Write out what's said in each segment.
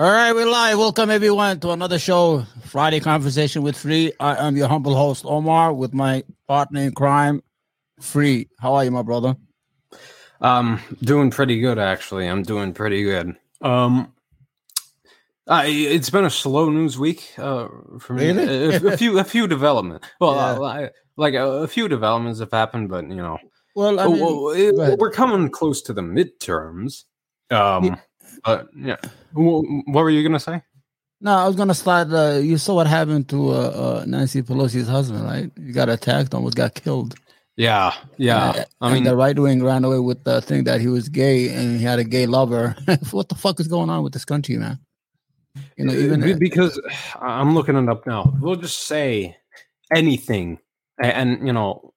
All right, we're live. Welcome everyone to another show, Friday Conversation with Free. I am your humble host, Omar, with my partner in crime, Free. How are you, my brother? Um, doing pretty good actually. I'm doing pretty good. Um, I, it's been a slow news week uh, for me. Really? A, a few, a few development. Well, Yeah. uh, like a, a few developments have happened, but you know, Well, I Oh, mean, it- we're coming close to the midterms. Um, Yeah. But yeah, what were you gonna say? no, I was gonna slide. Uh, you saw what happened to uh, uh, Nancy Pelosi's husband, right? He got attacked, almost got killed. Yeah, yeah. Uh, I mean, the right wing ran away with the thing that he was gay and he had a gay lover. what the fuck is going on with this country, man? You know, even Be- because I'm looking it up now. We'll just say anything, a- and, you know,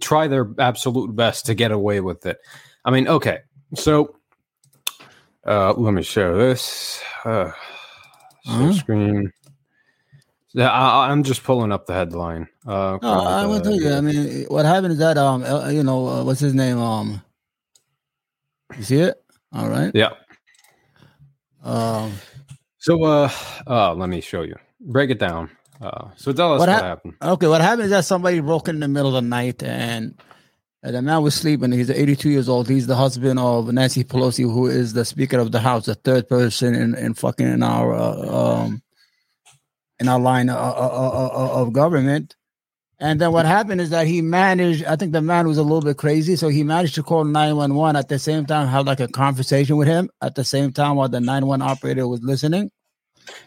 try their absolute best to get away with it. I mean, okay, so uh, let me show this uh, Uh-huh. screen. Yeah, I, I'm just pulling up the headline. Uh, No, I will tell you. I mean, what happened is that um, uh, you know, uh, what's his name? Um, you see it? All right. yeah. Um, So, uh, uh, let me show you. Break it down. Uh, so tell us What what, hap- happened. okay. What happened is that somebody broke in the middle of the night and. And the man was sleeping. He's 82 years old. He's the husband of Nancy Pelosi, who is the Speaker of the House, the third person in, in fucking in our uh, um in our line of, of government. And then what happened is that he managed. I think the man was a little bit crazy, so he managed to call 911 at the same time, have like a conversation with him at the same time while the 911 operator was listening.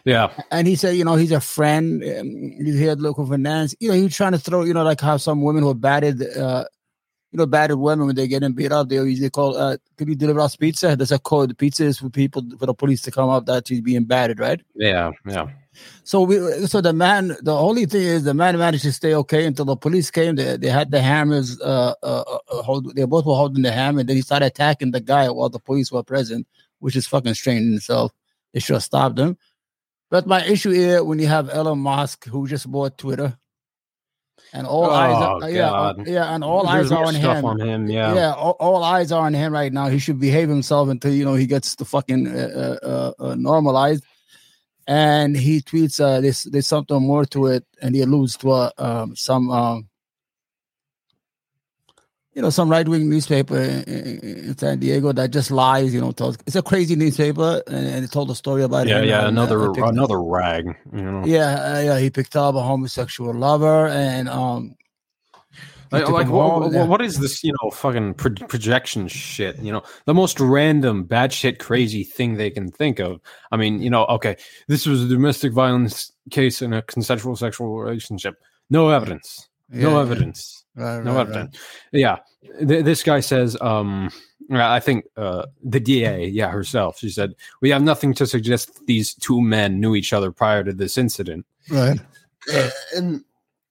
Yeah, And he said, you know, he's a friend. Um, he's here looking for Nancy. You know, he was trying to throw, you know, like how some women who batted uh, you know, battered women when they get beat up, they usually call, uh, could you deliver us pizza? There's a code. The pizza is for people, for the police to come up that she's being battered, right? yeah, yeah. So we, so the man, the only thing is the man managed to stay okay until the police came. They, they had the hammers, uh, uh, uh, hold, they both were holding the hammer. And then he started attacking the guy while the police were present, which is fucking strange in itself. They should have stopped him. But my issue here when you have Elon Musk who just bought Twitter, and all eyes, Oh, are, yeah, uh, yeah, and all There's eyes are on him. on him. Yeah. Yeah, all, all eyes are on him right now. He should behave himself until you know he gets the fucking uh, uh, uh, normalized. And he tweets, uh, "There's there's something more to it," and he alludes to uh, um, some, um, you know, some right wing newspaper in, in San Diego that just lies. You know, tells it's a crazy newspaper, and, and it told a story about yeah, him yeah, and, uh, another another rag. You know, yeah, uh, yeah, he picked up a homosexual lover, and um, like, like what, what- what is this? You know, fucking pro- projection shit. You know, the most random, batshit crazy thing they can think of. I mean, you know, okay, this was a domestic violence case in a consensual sexual relationship. No evidence. Yeah, no yeah. Evidence. Right, No right, right. Yeah, Th- this guy says. um I think uh, the DA, yeah, herself. She said, "We have nothing to suggest these two men knew each other prior to this incident." Right. and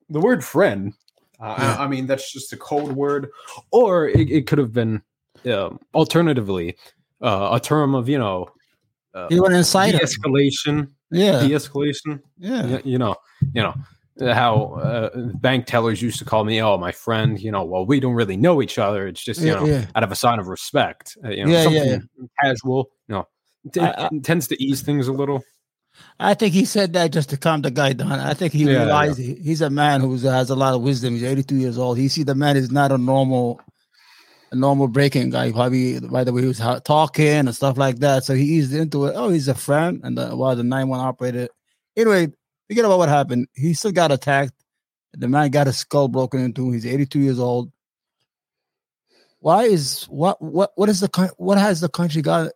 the word friend uh, Yeah. I, I mean that's just a code word or it, it could have been um, alternatively uh, a term of you know uh, He went inside her. de-escalation Yeah, de-escalation yeah. Y- you know you know how uh, bank tellers used to call me oh my friend you know well we don't really know each other it's just you Yeah, know yeah. out of a sign of respect uh, you know Yeah, yeah, something casual you know t- I- I- tends to ease things a little I think he said that just to calm the guy down. I think he Yeah, realized he- he's a man who has a lot of wisdom. He's 82 years old. He see the man is not a normal, a normal breaking guy. Probably by the way he was ha- talking and stuff like that. So he eased into it. Oh, he's a friend. And the, while the 9-1 operator, anyway, forget about what happened. He still got attacked. The man got his skull broken into. He's 82 years old. Why is what what what is the what has the country got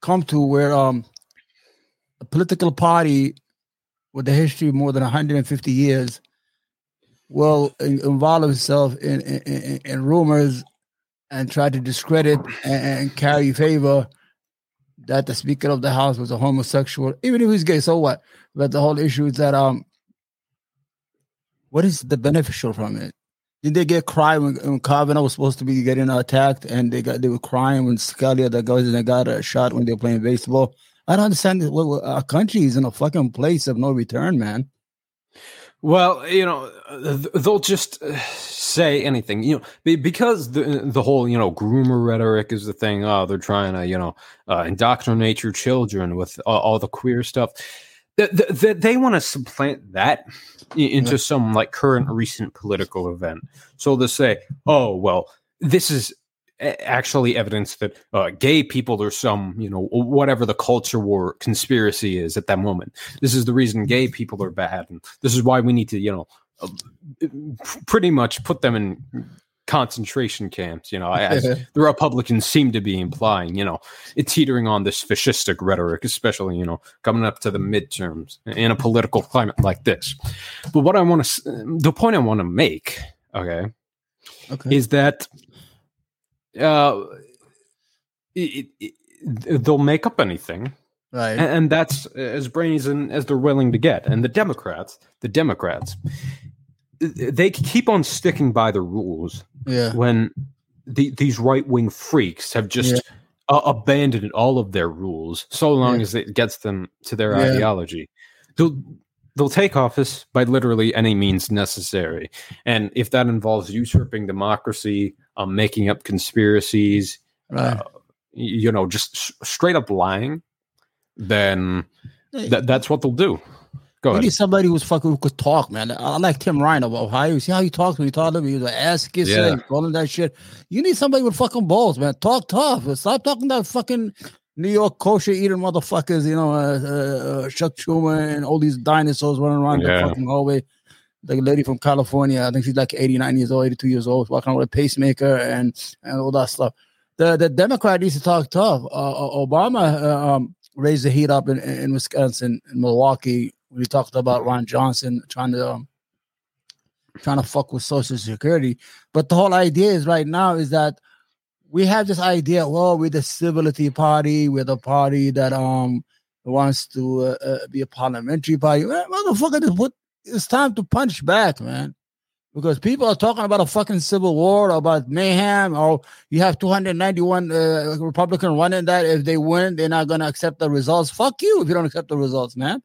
come to where um a political party with a history of more than 150 years will in- involve himself in, in, in, in rumors and try to discredit and, and carry favor that the Speaker of the House was a homosexual, even if he's gay. So what? But the whole issue is that um, what is the beneficial from it? Did they get cry when, when Kavanaugh was supposed to be getting attacked and they got they were crying when Scalia the guys and they got a shot when they were playing baseball? I don't understand. What- our country is in a fucking place of no return, man. Well, you know, they'll just uh, say anything, you know, because the the whole you know groomer rhetoric is the thing. Oh, they're trying to you know uh, indoctrinate your children with all, all the queer stuff. That the, the, they want to supplant that into yeah. some like current recent political event. So they'll say, oh well, this is actually evidence that uh, gay people are some, you know, whatever the culture war conspiracy is at that moment. This is the reason gay people are bad, and this is why we need to, you know, uh, pretty much put them in concentration camps. You know, as the Republicans seem to be implying. You know, it's teetering on this fascistic rhetoric, especially you know coming up to the midterms in a political climate like this. But what I want to, the point I want to make, okay, okay. is that uh, it, it, they'll make up anything. Right. And, and that's as brazen as they're willing to get. And the Democrats, the Democrats, they keep on sticking by the rules. Yeah. When the, these right wing freaks have just yeah. uh, abandoned all of their rules, so long yeah. as it gets them to their yeah. ideology, they'll they'll take office by literally any means necessary. And if that involves usurping democracy, um, making up conspiracies, right. uh, you know, just s- straight up lying, then th- that's what they'll do. Go we ahead. need somebody who's fucking who could talk, man. I like Tim Ryan of Ohio. See how he talks when he talks to me. He's like ass kissing, yeah. calling that shit. You need somebody with fucking balls, man. Talk tough. Stop talking that fucking New York kosher eating motherfuckers. You know, uh, uh, Chuck Schumer and all these dinosaurs running around yeah. the fucking hallway the lady from California. I think she's like 89 years old, 82 years old, walking with a pacemaker and and all that stuff. The the Democrat needs to talk tough. Uh, uh Obama uh, um, raised the heat up in, in Wisconsin, in Milwaukee. We talked about Ron Johnson trying to um, trying to fuck with Social Security. But the whole idea is right now is that we have this idea. Well, we're the civility party. We're the party that um wants to uh, uh, be a parliamentary party. Motherfucker, just put it's time to punch back, man. Because people are talking about a fucking civil war, about mayhem, or you have 291 uh, Republican running that. If they win, they're not going to accept the results. Fuck you if you don't accept the results, man.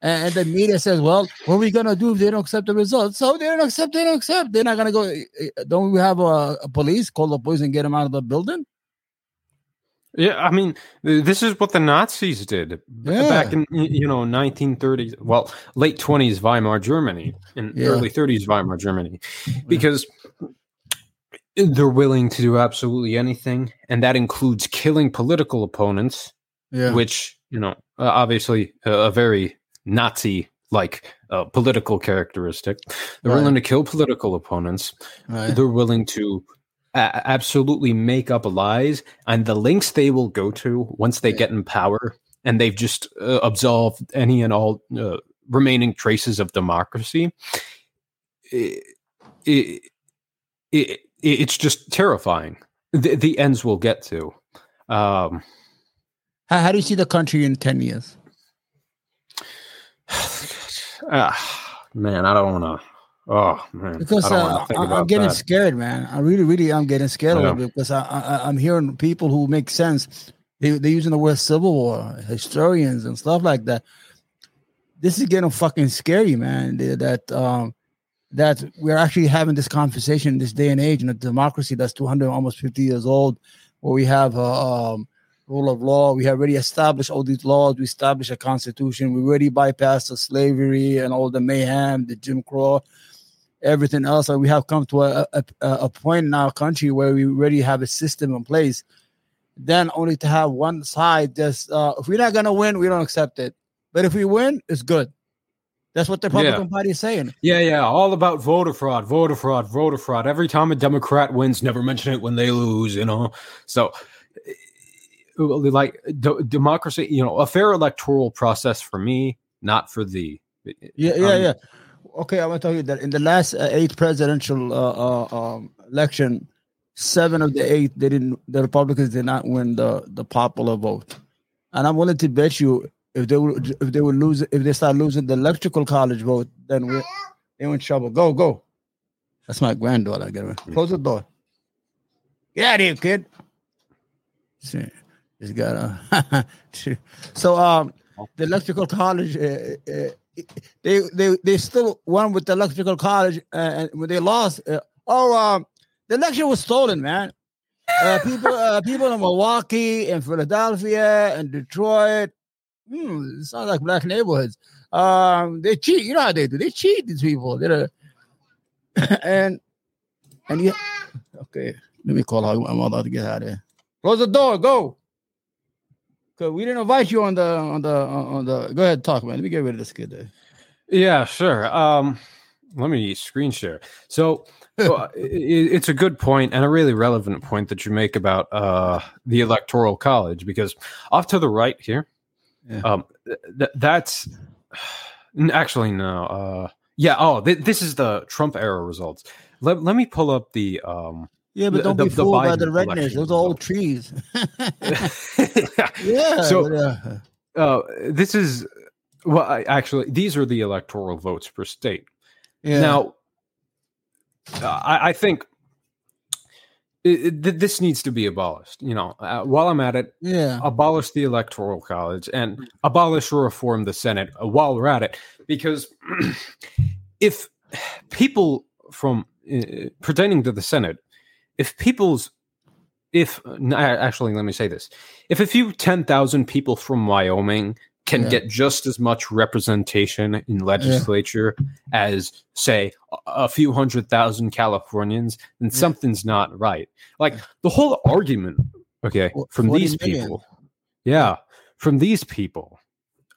And, and the media says, well, what are we going to do if they don't accept the results? So they don't accept, they don't accept. They're not going to go. Eh, eh, don't we have a, a police? Call the police and get them out of the building? Yeah, I mean, this is what the Nazis did yeah. back in you know 1930s, well, late 20s Weimar Germany and yeah. early 30s Weimar Germany, because they're willing to do absolutely anything, and that includes killing political opponents, yeah. which you know, obviously a, a very Nazi like uh, political characteristic. They're right. willing to kill political opponents. Right. They're willing to absolutely make up lies and the links they will go to once they get in power and they've just uh, absolved any and all uh, remaining traces of democracy it, it, it, it's just terrifying. The, the, ends we'll get to. Um, how, how, do you see the country in 10 years? Uh, man i don't want to Oh man, because uh, I, am getting that. scared, man. I really, really I'm getting scared a little bit because I, I, am hearing people who make sense. They, they're using the word civil war, historians and stuff like that. This is getting fucking scary, man. That um, that we're actually having this conversation in this day and age in a democracy that's 200, almost 50 years old, where we have a um, rule of law. We have already established all these laws. We established a constitution. We already bypassed the slavery and all the mayhem, the Jim Crow everything else. And we have come to a, a, a point in our country where we already have a system in place. Then only to have one side just uh, if we're not gonna win, we don't accept it. But if we win, it's good. That's what the Republican yeah. Party is saying. Yeah, yeah, all about voter fraud, voter fraud, voter fraud. Every time a Democrat wins, never mention it when they lose. You know, so like d- democracy. You know, a fair electoral process for me, not for the. Yeah, yeah, um, yeah okay, I want to tell you that in the last uh, eight presidential uh, uh, um, election, seven of the eight they didn't. The Republicans did not win the the popular vote, and I'm willing to bet you if they will if they will lose if they start losing the electrical college vote, then we're they're in trouble. Go go. That's my granddaughter. Get her. Close the door. Get out of here, kid. See, he's got a. so um, the electrical college. Uh, uh, they they they still won with the electrical college, uh, and when they lost, uh, oh, um, the election was stolen, man. Uh, people, uh, people in Milwaukee and Philadelphia and Detroit. Hmm, it sounds like black neighborhoods. Um, they cheat. You know how they do. They cheat these people. They're and and you. Okay, let me call out. I'm to get out of here. Close the door. Go. Cause we didn't invite you on the on the on the. Go ahead, talk, man. Let me get rid of this kid. There. Yeah, sure. Um, let me screen share. So well, it, it's a good point and a really relevant point that you make about uh, the electoral college because off to the right here, yeah. um, th- that's actually no. Uh, yeah. Oh, th- this is the Trump era results. Let, let me pull up the um, yeah, but don't the, be the, fooled the by the redness. Those are old trees. yeah. So uh, uh, this is well, I, actually, these are the electoral votes per state. Yeah. Now, uh, I, I, think it, it, this needs to be abolished. You know, uh, while I'm at it, yeah, abolish the electoral college and abolish or reform the Senate uh, while we're at it, because if people from uh, pertaining to the Senate, if people's if actually let me say this if a few 10,000 people from Wyoming can yeah. get just as much representation in legislature yeah. as say a few hundred thousand Californians, then yeah. something's not right. Like the whole argument, okay, from these million. people, yeah, from these people,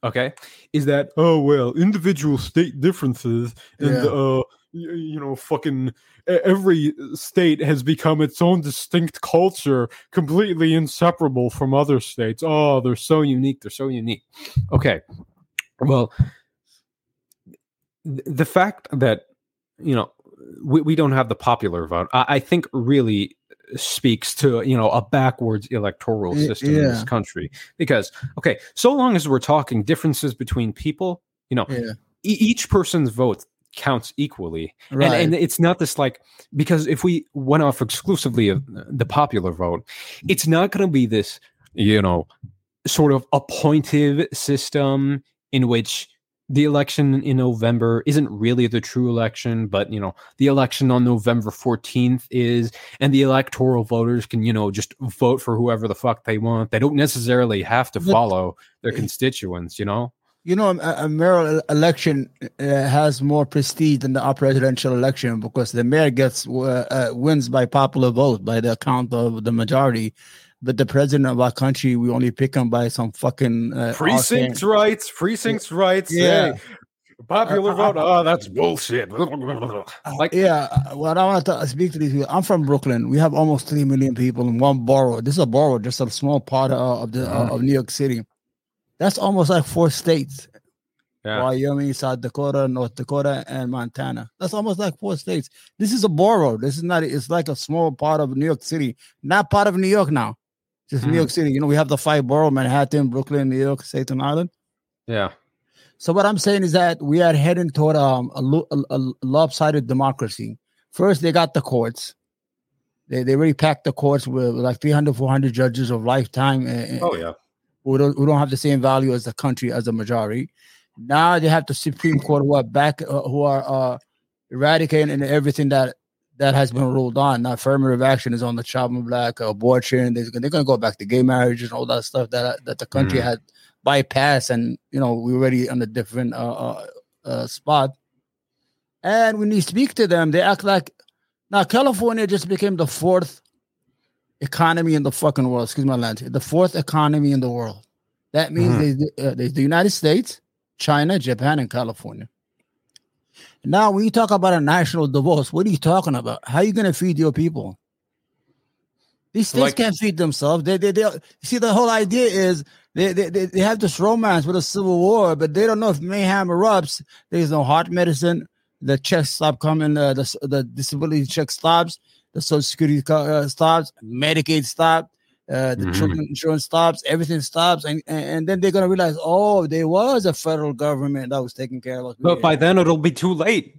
okay, is that oh well, individual state differences and uh you know, fucking every state has become its own distinct culture, completely inseparable from other states. Oh, they're so unique. They're so unique. Okay. Well, the fact that, you know, we, we don't have the popular vote, I, I think really speaks to you know a backwards electoral system yeah. in this country because okay so long as we're talking differences between people you know yeah. e- each person's vote counts equally. Right. And, and it's not this like, because if we went off exclusively of the popular vote, it's not going to be this, you know, sort of appointive system in which the election in November isn't really the true election, but you know, the election on November 14th is, and the electoral voters can, you know, just vote for whoever the fuck they want. They don't necessarily have to follow their eh, constituents, you know? You know, a, a mayoral election uh, has more prestige than the presidential election because the mayor gets uh, uh, wins by popular vote by the account of the majority. But the president of our country, we only pick him by some fucking uh, precincts rights, precincts rights. Yeah. Hey, popular uh, vote. Oh, that's bullshit. like, yeah. What I want to speak to these people. I'm from Brooklyn. We have almost three million people in one borough. This is a borough, just a small part of, the mm. of New York City that's almost like four states. Yeah. Wyoming, South Dakota, North Dakota, and Montana. That's almost like four states. This is a borough. This is not, it's like a small part of New York City, not part of New York now. Just mm. New York City. You know, we have the five borough Manhattan, Brooklyn, New York, Staten Island. Yeah. So what I'm saying is that we are heading toward um, a, a, a lopsided democracy. First, they got the courts. They they really packed the courts with like 300, 400 judges of lifetime. And, oh yeah who don't, who don't have the same value as the country as a majority. Now they have the Supreme Court who are back, uh, who are uh, eradicating everything that that has been ruled on. Now, affirmative action is on the chopping block, abortion. They're, they're going to go back to gay marriage and all that stuff that that the country mm. had bypassed, and you know we're already on a different uh, uh, uh, spot. And when you speak to them, they act like now California just became the fourth economy in the fucking world. Excuse my language. The fourth economy in the world. That means mm-hmm. there's, uh, the United States, China, Japan, and California. Now, when you talk about a national divorce, what are you talking about? How are you going to feed your people? These states like, can't feed themselves. They, they, they, see, the whole idea is they, they, they have this romance with a civil war, but they don't know if mayhem erupts. There's no heart medicine. The checks stop coming. Uh, the, the disability check stops the Social Security uh, stops, Medicaid stops, uh, the mm-hmm. children insurance stops, everything stops, and, and then they're gonna realize, oh, there was a federal government that was taking care of us. But by then it'll be too late.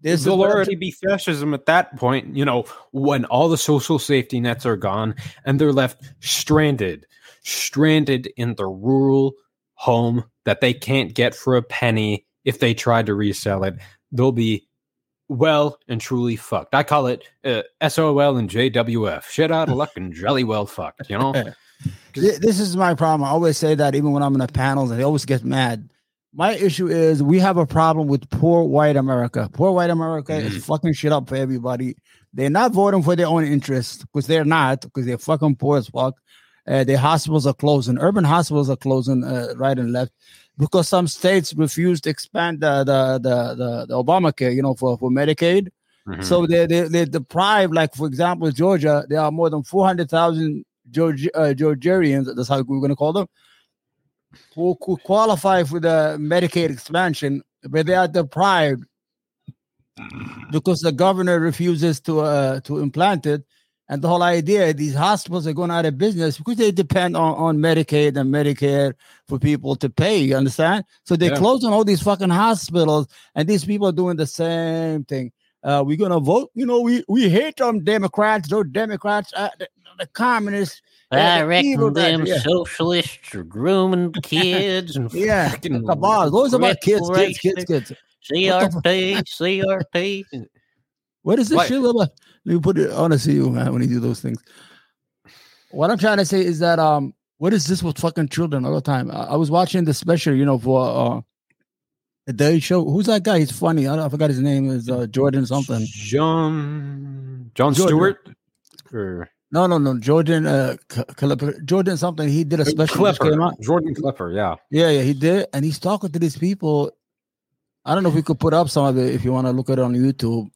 There's will already be fascism at that point, you know, when all the social safety nets are gone and they're left stranded, stranded in the rural home that they can't get for a penny if they try to resell it, they'll be well and truly fucked. I call it uh, SOL and JWF. Shit out of luck and jolly well fucked, you know? This is my problem. I always say that even when I'm in the panels, and they always get mad. My issue is we have a problem with poor white America. Poor white America Mhm. is fucking shit up for everybody. They're not voting for their own interests because they're not, because they're fucking poor as fuck. Uh, their hospitals are closing. Urban hospitals are closing uh, right and left because some states refuse to expand the the the, the, the Obamacare, you know, for, for Medicaid. Mhm. So they they they deprive, like for example, Georgia, there are more than four hundred thousand Georgi- uh, Georgians. That's how we're going to call them, who could qualify for the Medicaid expansion, but they are deprived because the governor refuses to uh, to implant it. And the whole idea, these hospitals are going out of business because they depend on, on Medicaid and Medicare for people to pay. You understand? So they're Yeah. closing all these fucking hospitals, and these people are doing the same thing. Uh, we're gonna vote. You know, we we hate them Democrats. Those Democrats, uh, the, the communists. Yeah, I the reckon them yeah. socialists are grooming kids and Yeah, Fucking cabals. Those are about kids, kids, kids, kids. CRT, CRT. What is this Right. shit about? Let me put it on to see you, man, when you do those things. What I'm trying to say is that um, what is this with fucking children all the time? I, I was watching the special, you know, for uh the Daily Show. Who's that guy? He's funny. I, I forgot his name. Is uh, Jordan something? John John Jordan. Stewart or No, no, no. Jordan. Uh, Clipper- Jordan something. He did a special. Klepper. out. Jordan Klepper, yeah. Yeah, yeah, he did, and he's talking to these people. I don't know if we could put up some of it if you want to look at it on YouTube.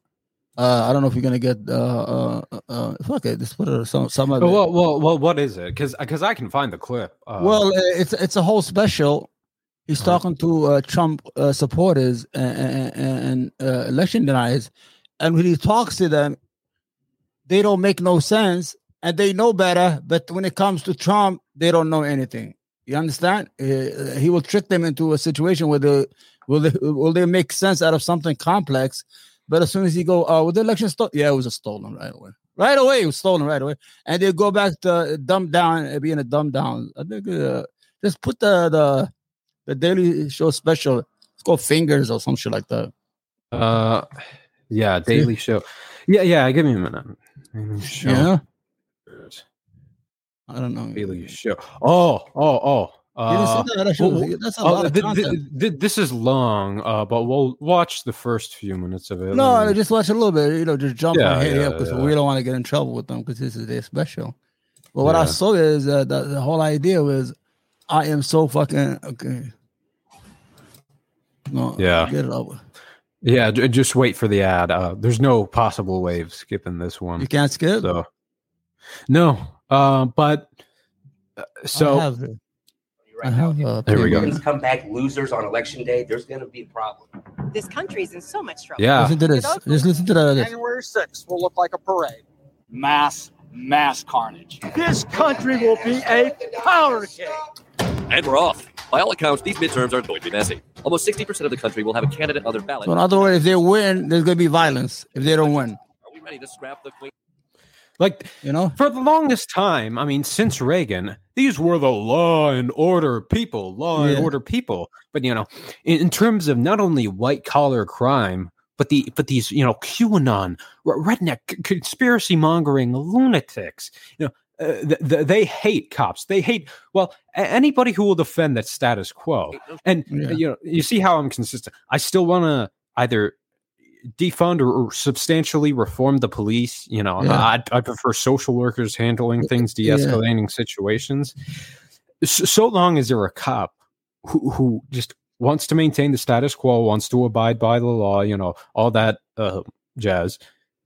Uh, I don't know if you're gonna get uh uh uh, uh fuck it, just put it some some of it. Oh, well, well, well, what is it? Because because I can find the clip. Uh, Well, uh, it's it's a whole special. He's Uh-huh. talking to uh, Trump uh, supporters and, and, and uh, election deniers, and when he talks to them, they don't make no sense, and they know better. But when it comes to Trump, they don't know anything. You understand? Uh, he will trick them into a situation where they will they, will they make sense out of something complex. But as soon as you go, uh, with the election stolen? Yeah, it was a stolen right away. Right away, it was stolen right away, and they go back to dumb down, uh, being a dumb down. I think uh, just put the the the Daily Show special. It's called Fingers or some shit like that. uh, yeah, Daily Show. Yeah, yeah. Give me a minute. Show. Yeah, I don't know. Daily Show. Oh, oh, oh. Uh, that? That well, that's a lot of thi- thi- this is long, uh, but we'll watch the first few minutes of it. No, just watch a little bit. You know, just jump Yeah, ahead yeah, because yeah. we don't want to get in trouble with them because this is their special. But what I saw is uh, the, the whole idea was, I am so fucking okay. No, Yeah. get it over. yeah. j- Just wait for the ad. Uh, there's no possible way of skipping this one. You can't skip. So, no, uh, but uh, so I have, it. I Right now, have, if uh, There we go. Republicans come back losers on election day, there's going to be a problem. This country's in so much trouble. yeah, Listen to this. Just listen to the. This. January 6th will look like a parade. Mass, mass carnage. This country will be a powder keg. And we're off. By all accounts, these midterms are going to be messy. Almost 60% of the country will have a candidate on their ballot. So in other words, if they win, there's gonna be violence. If they don't win, Are we ready to scrap the queen? Like you know. for the longest time, I mean, since Reagan, these were the law and order people, law Yeah. and order people. But you know, in, in terms of not only white collar crime, but the but these you know QAnon redneck c- conspiracy mongering lunatics, you know. Uh, th- th- they hate cops. They hate well a- anybody who will defend that status quo. And Yeah. you know, you see how I'm consistent. I still want to either defund or, or substantially reform the police. You know, Yeah. I, I prefer social workers handling things, de-escalating situations. So, so long as you're a cop who, who just wants to maintain the status quo, wants to abide by the law, you know, all that uh, jazz,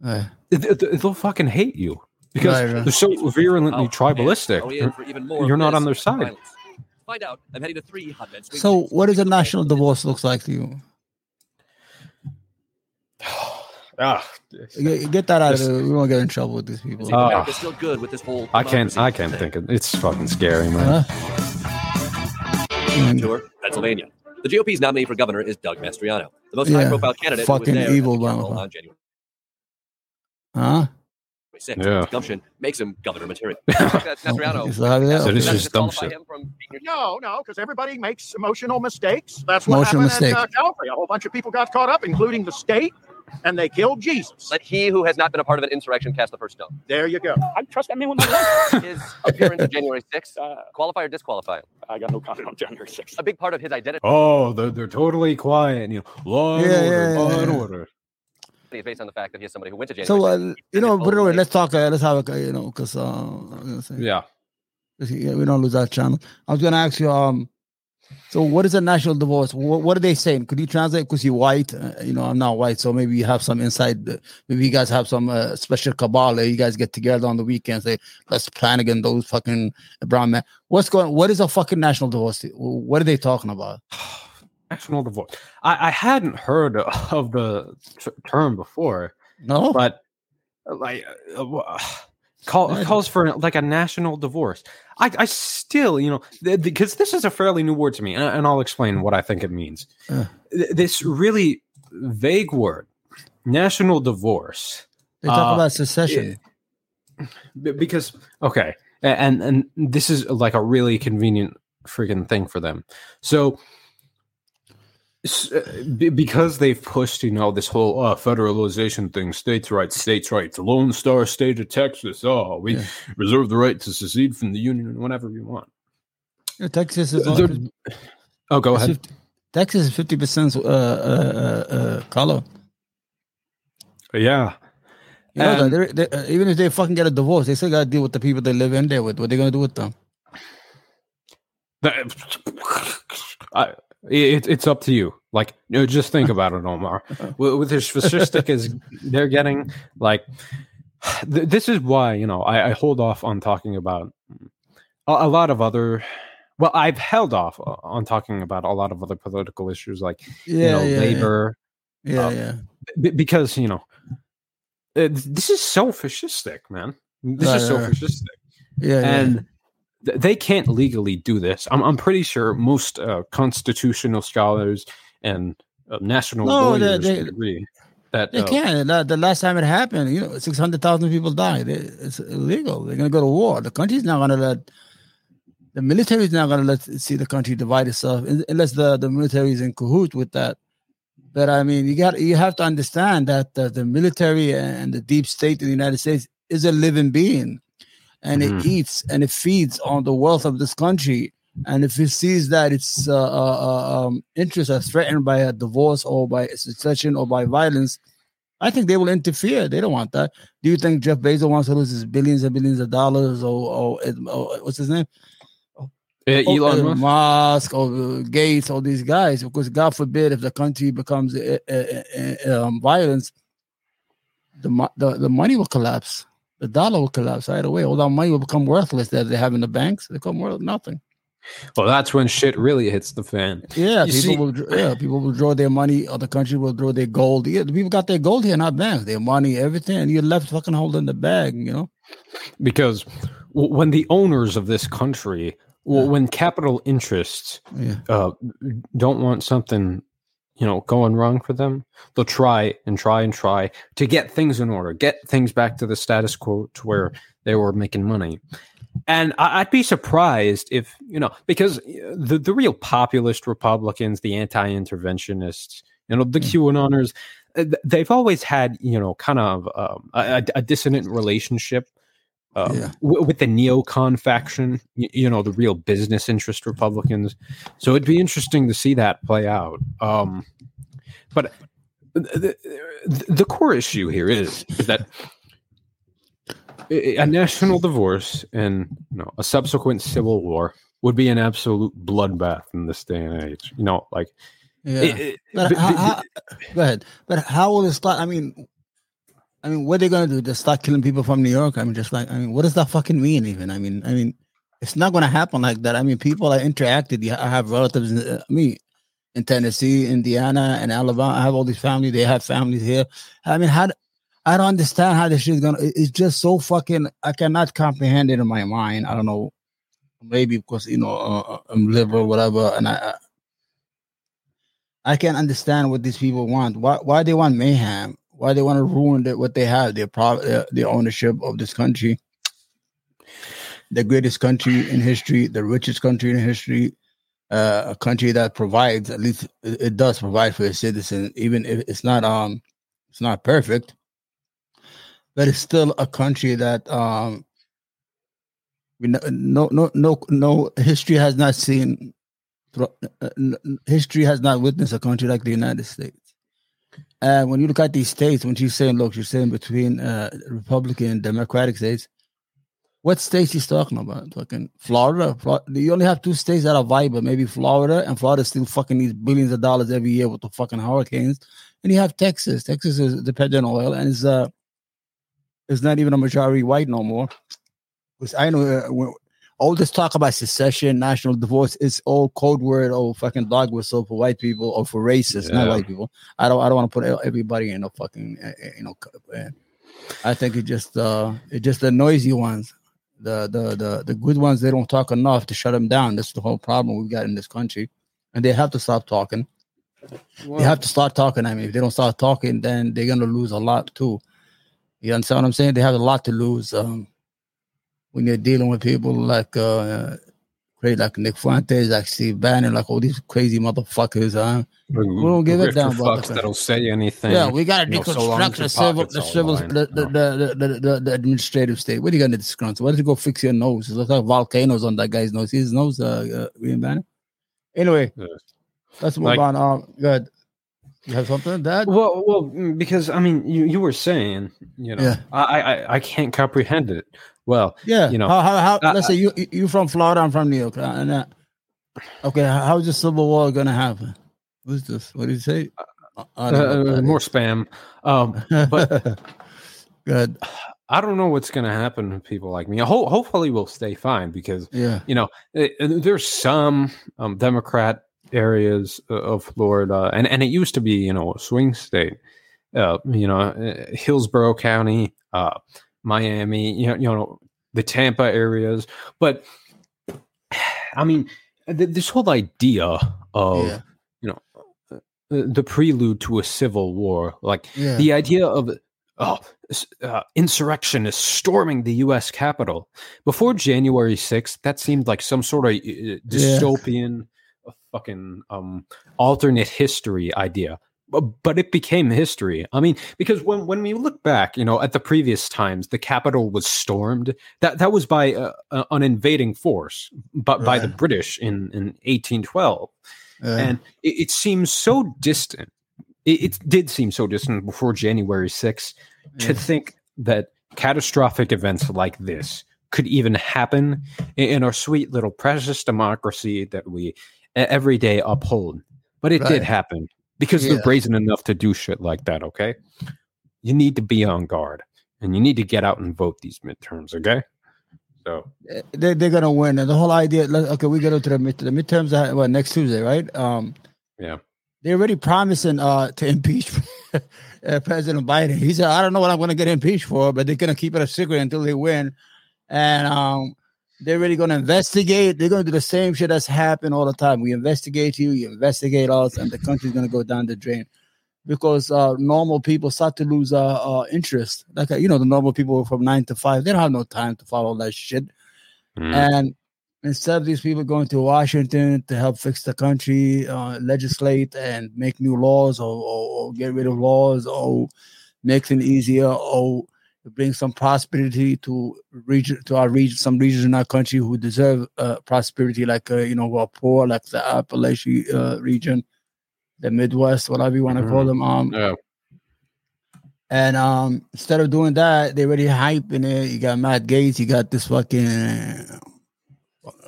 Uh, th- th- they'll fucking hate you because Right, right. they're so virulently Oh, tribalistic. Are we in for even more You're not on their side. violence? Find out. I'm heading to three hotbed swing so, states. what does a national divorce looks like to you? Ah, Get, get that out of This- there. We won't get in trouble with these people. See, Ah. America's still good with this whole. I can't. I can't thing. think of. It's fucking scary, man. Huh? Sure, Pennsylvania. The GOP's nominee for governor is Doug Mastriano, the most Yeah, high-profile candidate. who was fucking there at evil Capitol on January. Huh? 2026. Yeah. Gumption makes him governor material. That's Nasriano. It's like, yeah, So this is that is dumb shit. from No, no, because everybody makes emotional mistakes. That's what Emotional happened mistake. at uh, Calvary. A whole bunch of people got caught up, including the state, and they killed Jesus. Let he who has not been a part of an insurrection cast the first stone. There you go. I trust that man with my life. His appearance on January 6th, Uh, qualify or disqualify him? I got no comment on January 6th. A big part of his identity Oh, they're, they're totally quiet. You know, law and Yeah, order, yeah, law yeah, and order. is based on the fact that he is somebody who went to January So, uh, you know, put it away. Let's talk. Uh, let's have a, you know, because uh, I'm gonna say, Yeah. yeah, we don't lose that channel. I was gonna ask you, um, so what is a national divorce? What, what are they saying? Could you translate? Because you're white, uh, you know, I'm not white, so maybe you have some inside. uh, Maybe you guys have some uh, special cabal. uh, You guys get together on the weekends. Say, let's plan again those fucking brown men. What's going? What is a fucking national divorce? What are they talking about? National divorce. I, I hadn't heard of the t- term before, No, but uh, like uh, uh, call, calls for like a national divorce. I, I still, you know, because this is a fairly new word to me, and, and I'll explain what I think it means. Uh. Th- This really vague word, national divorce. they talk uh, about secession. B- because okay and and this is like a really convenient freaking thing for them so because they've pushed you know this whole uh, federalization thing states rights states rights lone star state of texas oh we Yeah. reserve the right to secede from the union whenever we want Yeah, Texas is. They're- oh go ahead 50 Texas is fifty percent uh, uh, uh, uh, color. yeah You know And- they're, they uh, even if they fucking get a divorce, they still got to deal with the people they live in there with. What they gonna do with them? That- I, it, it's up to you. Like, you know, just think about it, Omar. with, with as fascistic as they're getting, like, th- this is why you know I, I hold off on talking about a, a lot of other. Well, I've held off on talking about a lot of other political issues, like Yeah, you know, yeah, labor, yeah, yeah. um, yeah. b- because you know uh, this is so fascistic, man. This Right, is so right, fascistic yeah, yeah. and th- they can't legally do this. I'm, I'm pretty sure most uh, constitutional scholars and uh, national No, they- lawyers they- would agree that They uh, can. The, the last time it happened, you know, six hundred thousand people died. It- it's illegal. They're gonna go to war. The country's not gonna let. The military is not gonna let see the country divide itself unless the the military is in cahoots with that. But I mean, you got you have to understand that the, the military and the deep state in the United States is a living being, and Mhm. it eats and it feeds on the wealth of this country. And if he sees that its uh, uh, uh, um, interests are threatened by a divorce or by secession or by violence, I think they will interfere. They don't want that. Do you think Jeff Bezos wants to lose his billions and billions of dollars, or, or, or what's his name? uh, Oh, Elon uh, Musk. Or uh, Gates, all these guys, because God forbid if the country becomes uh, um, violence, the, the the money will collapse. The dollar will collapse right away. All that money will become worthless that they have in the banks. They become worth nothing. Well, that's when shit really hits the fan. Yeah, You people see- will. Yeah, people will draw their money, Other the country will draw their gold. Yeah, the people got their gold here, not banks. Their money, everything, and you're left fucking holding the bag. You know. Because when the owners of this country, w- Yeah. when capital interests Yeah. uh, don't want something, you know, going wrong for them, they'll try and try and try to get things in order, get things back to the status quo to where they were making money. And I- I'd be surprised if, you know, because uh, the, the real populist Republicans, the anti interventionists, you know, the QAnoners, uh, they've always had, you know, kind of um, a, a- dissonant relationship uh, Yeah. w- with the neocon faction, you, you know, the real business interest Republicans. So it'd be interesting to see that play out. Um, but the, the, the core issue here is, is that a national divorce and you know, a subsequent civil war would be an absolute bloodbath in this day and age. You know, like Yeah. it- it- But but- how, how, go ahead. But how will it start? I mean, I mean, what are they gonna do? Just start killing people from New York? I mean, just like, I mean, what does that fucking mean? Even, I mean, I mean, it's not gonna happen like that. I mean, people are interacted. I have relatives. In, uh, me in Tennessee, Indiana, and Alabama. I have all these families. They have families here. I mean, how? I don't understand how this shit is gonna. It's just so fucking. I cannot comprehend it in my mind. I don't know. Maybe because you know uh, I'm liberal, whatever, and I, I can't understand what these people want. Why why they want mayhem? why they want to ruin the, what they have, their pro, their, their ownership of this country, the greatest country in history, the richest country in history, uh, a country that provides at least it, it does provide for its citizens, even if it's not um it's not perfect, but it's still a country that um we no no no no, history has not seen history has not witnessed a country like the United States. And when you look at these states, when she's saying, look, she's saying between uh, Republican and Democratic states, what states he's talking about? Fucking Florida. Florida. You only have two states that are viable, maybe Florida, and Florida still fucking needs billions of dollars every year with the fucking hurricanes. And you have Texas. Texas is dependent on oil, and it's uh, it's not even a majority white no more. Which I know uh, all this talk about secession, national divorce, it's all code word or fucking dog whistle for white people or for racists, not white people. I don't I don't want to put everybody in a fucking uh, uh, you know. uh, I think it just uh it just the noisy ones, the the the the good ones. They don't talk enough to shut them down. That's the whole problem we've got in this country, and they have to stop talking. they have to start talking. I mean, if they don't start talking, then they're gonna lose a lot too. You understand what I'm saying? They have a lot to lose um, when you're dealing with people like uh, crazy, like Nick Fuentes, like Steve Bannon, like all these crazy motherfuckers. Huh? We don't give a damn fucks that'll say anything. Yeah, we got to you know, so long deconstruct the civil, the civil, the, the, the, the, administrative state. What are you gonna disgruntle? Why don't you go fix your nose? It looks like volcanoes on that guy's nose. His nose, uh, uh Green Banner. Anyway, let's move on. Um, good. You have something, Dad? Well, well, mm, because I mean, you, you were saying, you know, Yeah. I, I I can't comprehend it. Well, Yeah, you know, how, how, how let's say you you- from Florida, I'm from New York, and uh, okay, how- how's the Civil War gonna happen? Who's this? What did you say? Uh, uh, that more spam. Um, but good, I don't know what's going to happen to people like me. Ho- hopefully, we'll stay fine because yeah, you know eh, eh, there's some um, Democrat areas of Florida, and and it used to be you know a swing state. Uh, you know, eh, Hillsborough County, uh, Miami. You know, you know the Tampa areas, but I mean, th- this whole idea of Yeah. you know uh, the prelude to a civil war, like yeah, the idea of oh, uh, insurrectionists storming the U.S. Capitol before January 6th, that seemed like some sort of uh, dystopian, uh, fucking um, alternate history idea. But, but it became history. I mean, because when, when we look back, you know, at the previous times, the Capitol was stormed. That that was by uh, uh, an invading force, but by the British in in 1812 yeah. and it, it seems so distant. It, it did seem so distant before January 6th to think that catastrophic events like this could even happen in, in our sweet little precious democracy that we every day uphold. But it Right. did happen because Yeah. they're brazen enough to do shit like that. Okay, you need to be on guard and you need to get out and vote these midterms. Okay, so they they're gonna win. And the whole idea. Okay, we get into the mid the midterms. Are, what next Tuesday, right? Um, Yeah. They're already promising uh to impeach uh, President Biden. He said, "I don't know what I'm gonna get impeached for, but they're gonna keep it a secret until they win." And um, they're really gonna investigate. They're gonna do the same shit that's happened all the time. We investigate you, you investigate us, and the country's gonna go down the drain because uh, normal people start to lose uh, uh interest. Like uh, you know, the normal people from nine to five, they don't have no time to follow that shit. mm, And instead of these people going to Washington to help fix the country, uh, legislate and make new laws or, or, or get rid of laws or make things easier or bring some prosperity to region to our region, some regions in our country who deserve uh, prosperity, like uh, you know, who are poor, like the Appalachian uh, region, the Midwest, whatever you want to call them. Um, yeah. and um, instead of doing that, they already hyping it. You got Matt Gaetz, you got this fucking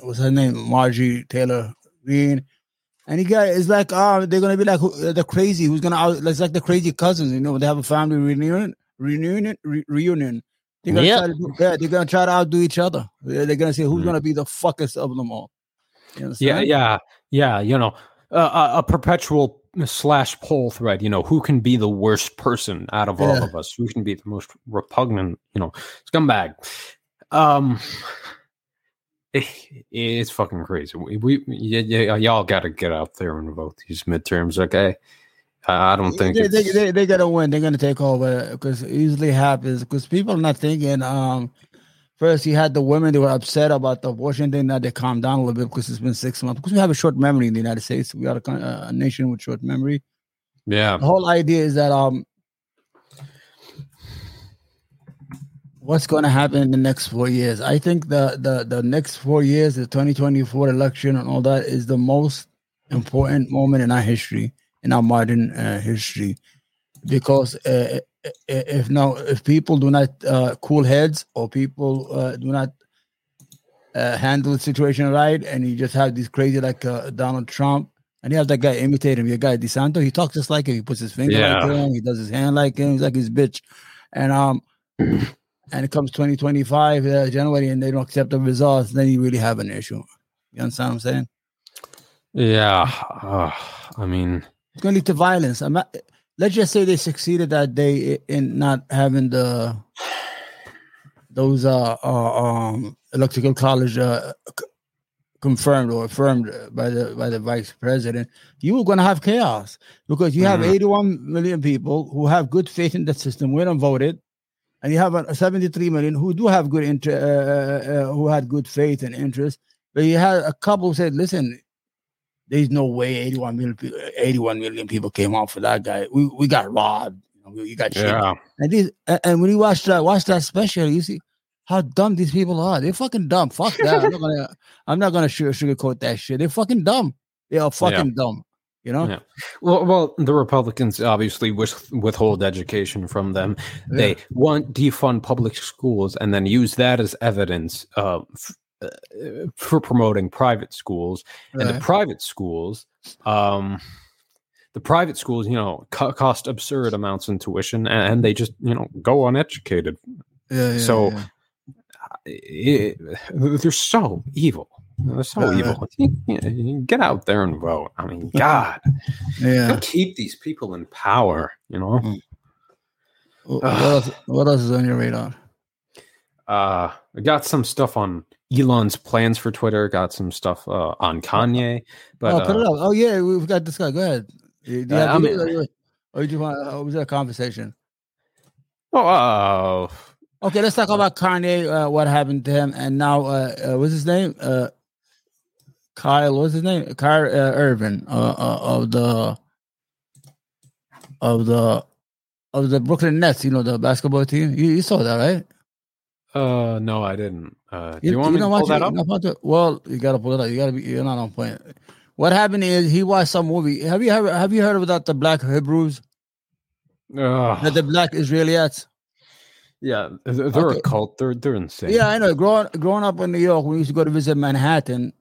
what's her name, Margie Taylor Greene. and you got it's like oh they're gonna be like the crazy who's gonna out it's like the crazy cousins, you know, they have a family reunion, reunion, re- reunion. They're gonna Yeah. try to do, yeah, they're gonna try to outdo each other. They're gonna say who's Mhm. gonna be the fuckest of them all. You yeah yeah yeah you know uh, a, perpetual slash poll thread you know who can be the worst person out of all of us who can be the most repugnant you know scumbag um it, it's fucking crazy we, we y- y- y'all got to get out there and vote these midterms okay I don't think they, they, they, they're gonna win. They're gonna take over because it usually happens because people are not thinking. Um, first you had the women they were upset about the abortion thing. Now they calmed down a little bit because it's been six months. Because we have a short memory in the United States. We are a, a nation with short memory. yeah. The whole idea is that um, what's going to happen in the next four years? I think the the the next four years, the 2024 election and all that, is the most important moment in our history, in our modern uh, history, because uh, i- i- if now if people do not uh, cool heads or people uh, do not uh, handle the situation right, and you just have these crazy like uh, Donald Trump. And you have that guy imitate him. Your guy DeSantis, he talks just like him. He puts his finger Yeah. like him. He does his hand like him. He's like his bitch. And um, and it comes 2025 uh, January, and they don't accept the results. Then you really have an issue. You understand what I'm saying? Yeah. Uh, I mean, It's going to lead to violence. I'm not, let's just say they succeeded that day in not having the those uh, uh um electrical college uh c- confirmed or affirmed by the by the vice president. You were going to have chaos because you have Mhm. 81 million people who have good faith in the system, went and voted, and you have a 73 million who do have good inter- uh, uh, uh, who had good faith and interest. But you had a couple who said, "Listen, there's no way 81 million people, 81 million people came out for that guy. We we got robbed. You know, we, we got shit. yeah. And these and, when you watch that watch that special, you see how dumb these people are. They're fucking dumb. Fuck that. I'm not gonna I'm not gonna sugar, sugarcoat that shit. They're fucking dumb. They are fucking dumb. You know? Yeah. Well, well, the Republicans obviously with, withhold education from them. They want defund public schools and then use that as evidence uh, f- uh, for promoting private schools. And the private schools, um, the private schools, you know, co- cost absurd amounts in tuition, and, and they just, you know, go uneducated. Yeah, yeah, so yeah. it, they're so evil. They're so Right, evil. Get out there and vote. I mean, God, yeah. keep these people in power. You know. Mm. What else, what else is on your radar? Uh, I got some stuff on Elon's plans for Twitter. Got some stuff uh, on Kanye, but oh, put it uh, up. Oh yeah, we've got this guy. Go ahead. Do you Uh, have I mean- or you- you want? Or was that a conversation? oh, uh, Okay, let's talk about Kanye. Uh, what happened to him? And now, uh, uh, what's his name? Uh, Kyle. What's his name? Kyle uh, Irving uh, uh, of the of the of the Brooklyn Nets. You know the basketball team. You, you saw that, right? Uh, no, I didn't. Uh, do you, want me to pull watch that up? It? Well, you gotta pull it up. You gotta be. You're not on point. What happened is he watched some movie. Have you ever have you heard about the Black Hebrews? Ugh. The, Black Israelites. yeah, they're, Okay. a cult. They're they're insane. Yeah, I know. Growing growing up in New York, we used to go to visit Manhattan,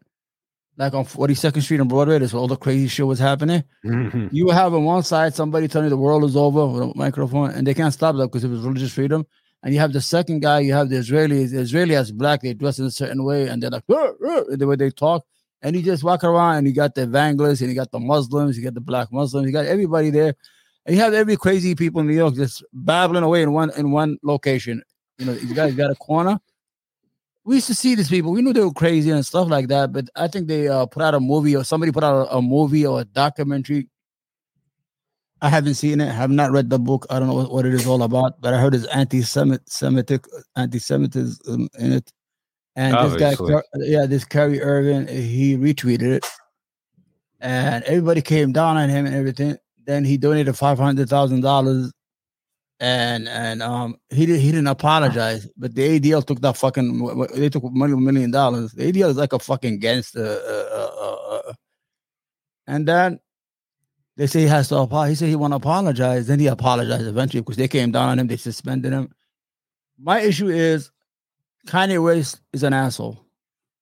like on Forty Second Street and Broadway. Where all the crazy shit was happening. Mhm. You have on one side somebody telling you the world is over with a microphone, and they can't stop that because it was religious freedom. And you have the second guy, you have the Israelis. The Israeli black, they dress in a certain way, and they're like "Rah, rah," the way they talk. And you just walk around, and you got the evangelists, and you got the Muslims, you got the black Muslims, you got everybody there, and you have every crazy people in New York just babbling away in one in one location. You know, these guys got a corner. We used to see these people. We knew they were crazy and stuff like that, but I think they uh, put out a movie or somebody put out a, a movie or a documentary I haven't seen it. Have not read the book. I don't know what, what it is all about, but I heard it's anti-Semitic, anti-Semitism in it. And this guy, Obviously. Yeah, this Kerry Irving, he retweeted it, and everybody came down on him and everything. Then he donated five hundred thousand dollars, and and um he did, he didn't apologize, but the ADL took that fucking they took money million dollars. The ADL is like a fucking gangster, uh, uh, uh, uh, and then they say he has to apologize. He said he want to apologize. Then he apologized eventually because they came down on him. They suspended him. My issue is Kanye West is an asshole.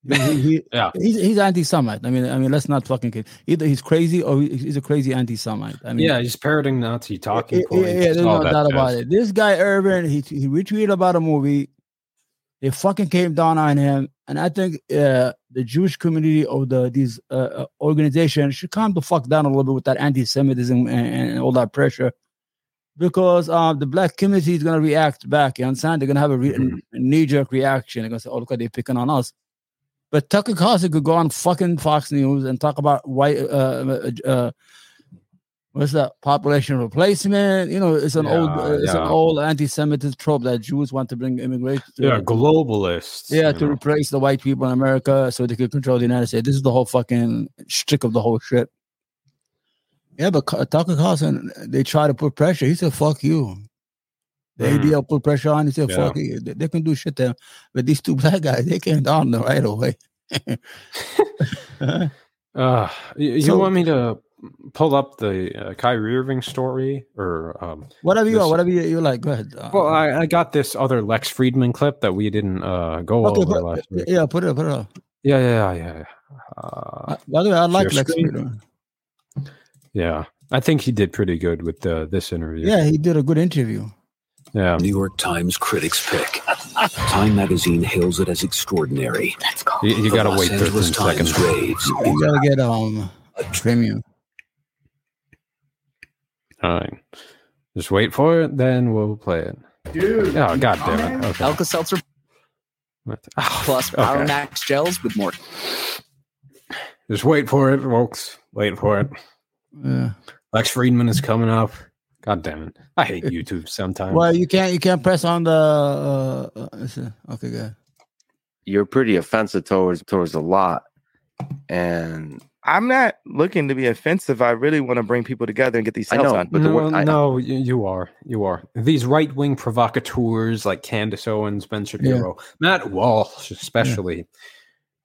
He- he- Yeah. he's he's anti-Semite. I mean, I mean, let's not fucking kid. Either he's crazy or he's a crazy anti-Semite. I mean, yeah, he's parroting Nazi talking yeah, points. yeah, there's no doubt about it. This guy Irving, he he retweeted about a movie. They fucking came down on him, and I think uh, the Jewish community or the these uh, uh, organizations should calm the fuck down a little bit with that anti-Semitism and, and all that pressure, because uh, the black community is gonna react back. You understand? They're gonna have a, re- Mhm. a knee-jerk reaction. They're gonna say, "Oh, look, they're picking on us." But Tucker Carlson could go on fucking Fox News and talk about white uh, uh, uh, what's that population replacement? You know, it's an old Yeah, uh, it's an old anti-Semitic trope that Jews want to bring immigration. To, Yeah, globalists. yeah, to know. replace the white people in America so they could control the United States. This is the whole fucking shtick of the whole shit. Yeah, but Tucker Carlson, they try to put pressure. He said, "Fuck you." The Mhm. ADL put pressure on. He said, Yeah. "Fuck you." They, they can do shit there, but these two black guys, they came down the right away. Uh, you, you So- want me to pull up the uh, Kyrie Irving story or um, whatever you This- are, whatever you, you like. Go ahead. Uh, Well, I, I got this other Lex Fridman clip that we didn't uh, go okay, over put- last week. yeah, put it, put it. Up. Yeah, yeah, yeah, yeah. Uh, Uh, By the way, I like Lex screen? Fridman. yeah, I think he did pretty good with uh, this interview. Yeah, he did a good interview. yeah. New York Times critics pick. Time magazine hails it as extraordinary. That's You, you gotta Los wait 13 Angeles Times seconds. raves. You gotta get um a premium. All right, just wait for it, then we'll play it. Dude. Oh, god damn it. Okay. Alka Seltzer What oh, plus Power okay. Max gels with more. Just wait for it, folks. Wait for it. Yeah. Lex Fridman is coming up. God damn it. I hate YouTube sometimes. Well, you can't you can't press on the uh, uh okay, good. You're pretty offensive towards towards a lot, and I'm not looking to be offensive. I really want to bring people together and get these I sales know, done. but the no, word- I- no, you, you are. You are. These right wing provocateurs like Candace Owens, Ben Shapiro, Matt Walsh, especially.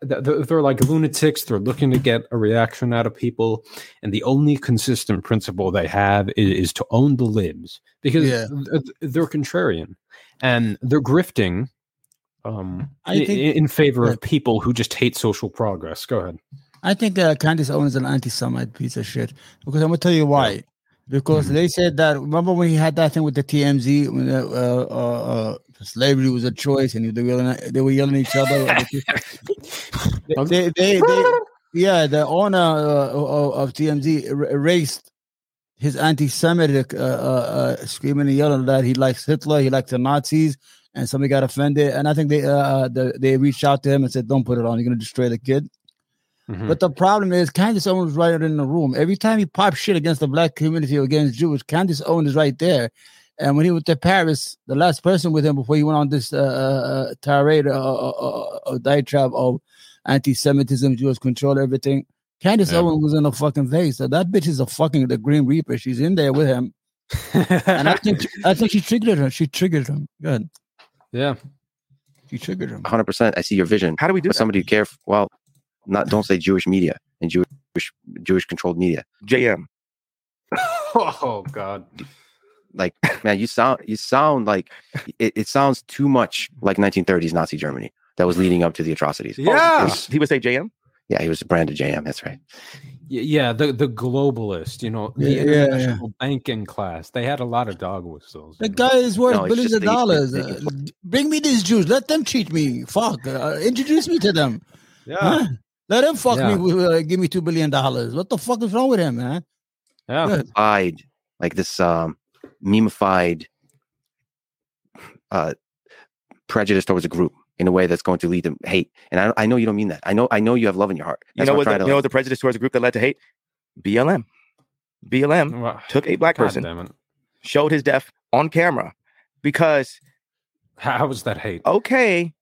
th- th- They're like lunatics. They're looking to get a reaction out of people. And the only consistent principle they have is, is to own the libs because Yeah. they're contrarian and they're grifting um, I i- think- i- in favor Yeah. of people who just hate social progress. Go ahead. I think uh, Candace Owens is an anti-Semite piece of shit because I'm gonna tell you why. Because Mm-hmm. they said that remember when he had that thing with the TMZ when uh, uh, uh, slavery was a choice and they were yelling at, they were yelling at each other. they, they, they, yeah, the owner uh, of, of TMZ er- erased his anti-Semitic, uh, uh, uh, screaming and yelling that he likes Hitler, he likes the Nazis, and somebody got offended. And I think they uh, the, they reached out to him and said, "Don't put it on. You're gonna destroy the kid." Mhm. But the problem is, Candace Owens is right in the room. Every time he pops shit against the black community or against Jews, Candace Owens is right there. And when he went to Paris, the last person with him before he went on this uh, uh, tirade, uh, uh, uh, uh, diatribe of anti-Semitism, Jewish control, everything. Candace Yeah. Owens was in a fucking face. So that bitch is a fucking the Green Reaper. She's in there with him, and I think I think she triggered her. She triggered him. Good. yeah. She triggered him. 100. percent I see your vision. How do we do that? somebody who care. Well, not don't say Jewish media and Jewish Jewish controlled media. JM. Oh God. Like man, you sound you sound like it, it sounds too much like 1930s Nazi Germany that was leading up to the atrocities. Yeah. Oh, He would say JM. Yeah, he was branded JM. That's right. Yeah, the the globalist, you know, the Yeah, yeah, yeah. international banking class. They had a lot of dog whistles. The you know. guy is worth No, billions of they- they- dollars. they Uh, bring me these Jews. Let them treat me. Fuck. Uh, introduce me to them. Yeah, Huh? Let him fuck Yeah. me. With, uh, give me two billion dollars. What the fuck is wrong with him, man? yeah. Good. Like this um memified uh prejudice towards a group in a way that's going to lead to hate. And I, I know you don't mean that. I know I know you have love in your heart. You know what what? I'm The, you know what the prejudice towards a group that led to hate? BLM. BLM Well, took a black God person, showed his death on camera, because How was that hate? okay,